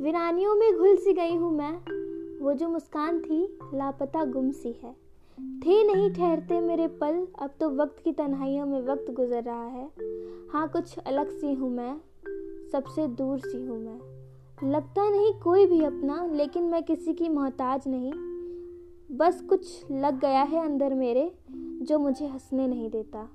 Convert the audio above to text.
वीरानियों में घुल सी गई हूँ मैं। वो जो मुस्कान थी, लापता गुम सी है। थे नहीं ठहरते मेरे पल, अब तो वक्त की तन्हाइयों में वक्त गुजर रहा है। हाँ कुछ अलग सी हूँ मैं, सबसे दूर सी हूँ मैं। लगता नहीं कोई भी अपना, लेकिन मैं किसी की मोहताज नहीं। बस कुछ लग गया है अंदर मेरे, जो मुझे हंसने नहीं देता।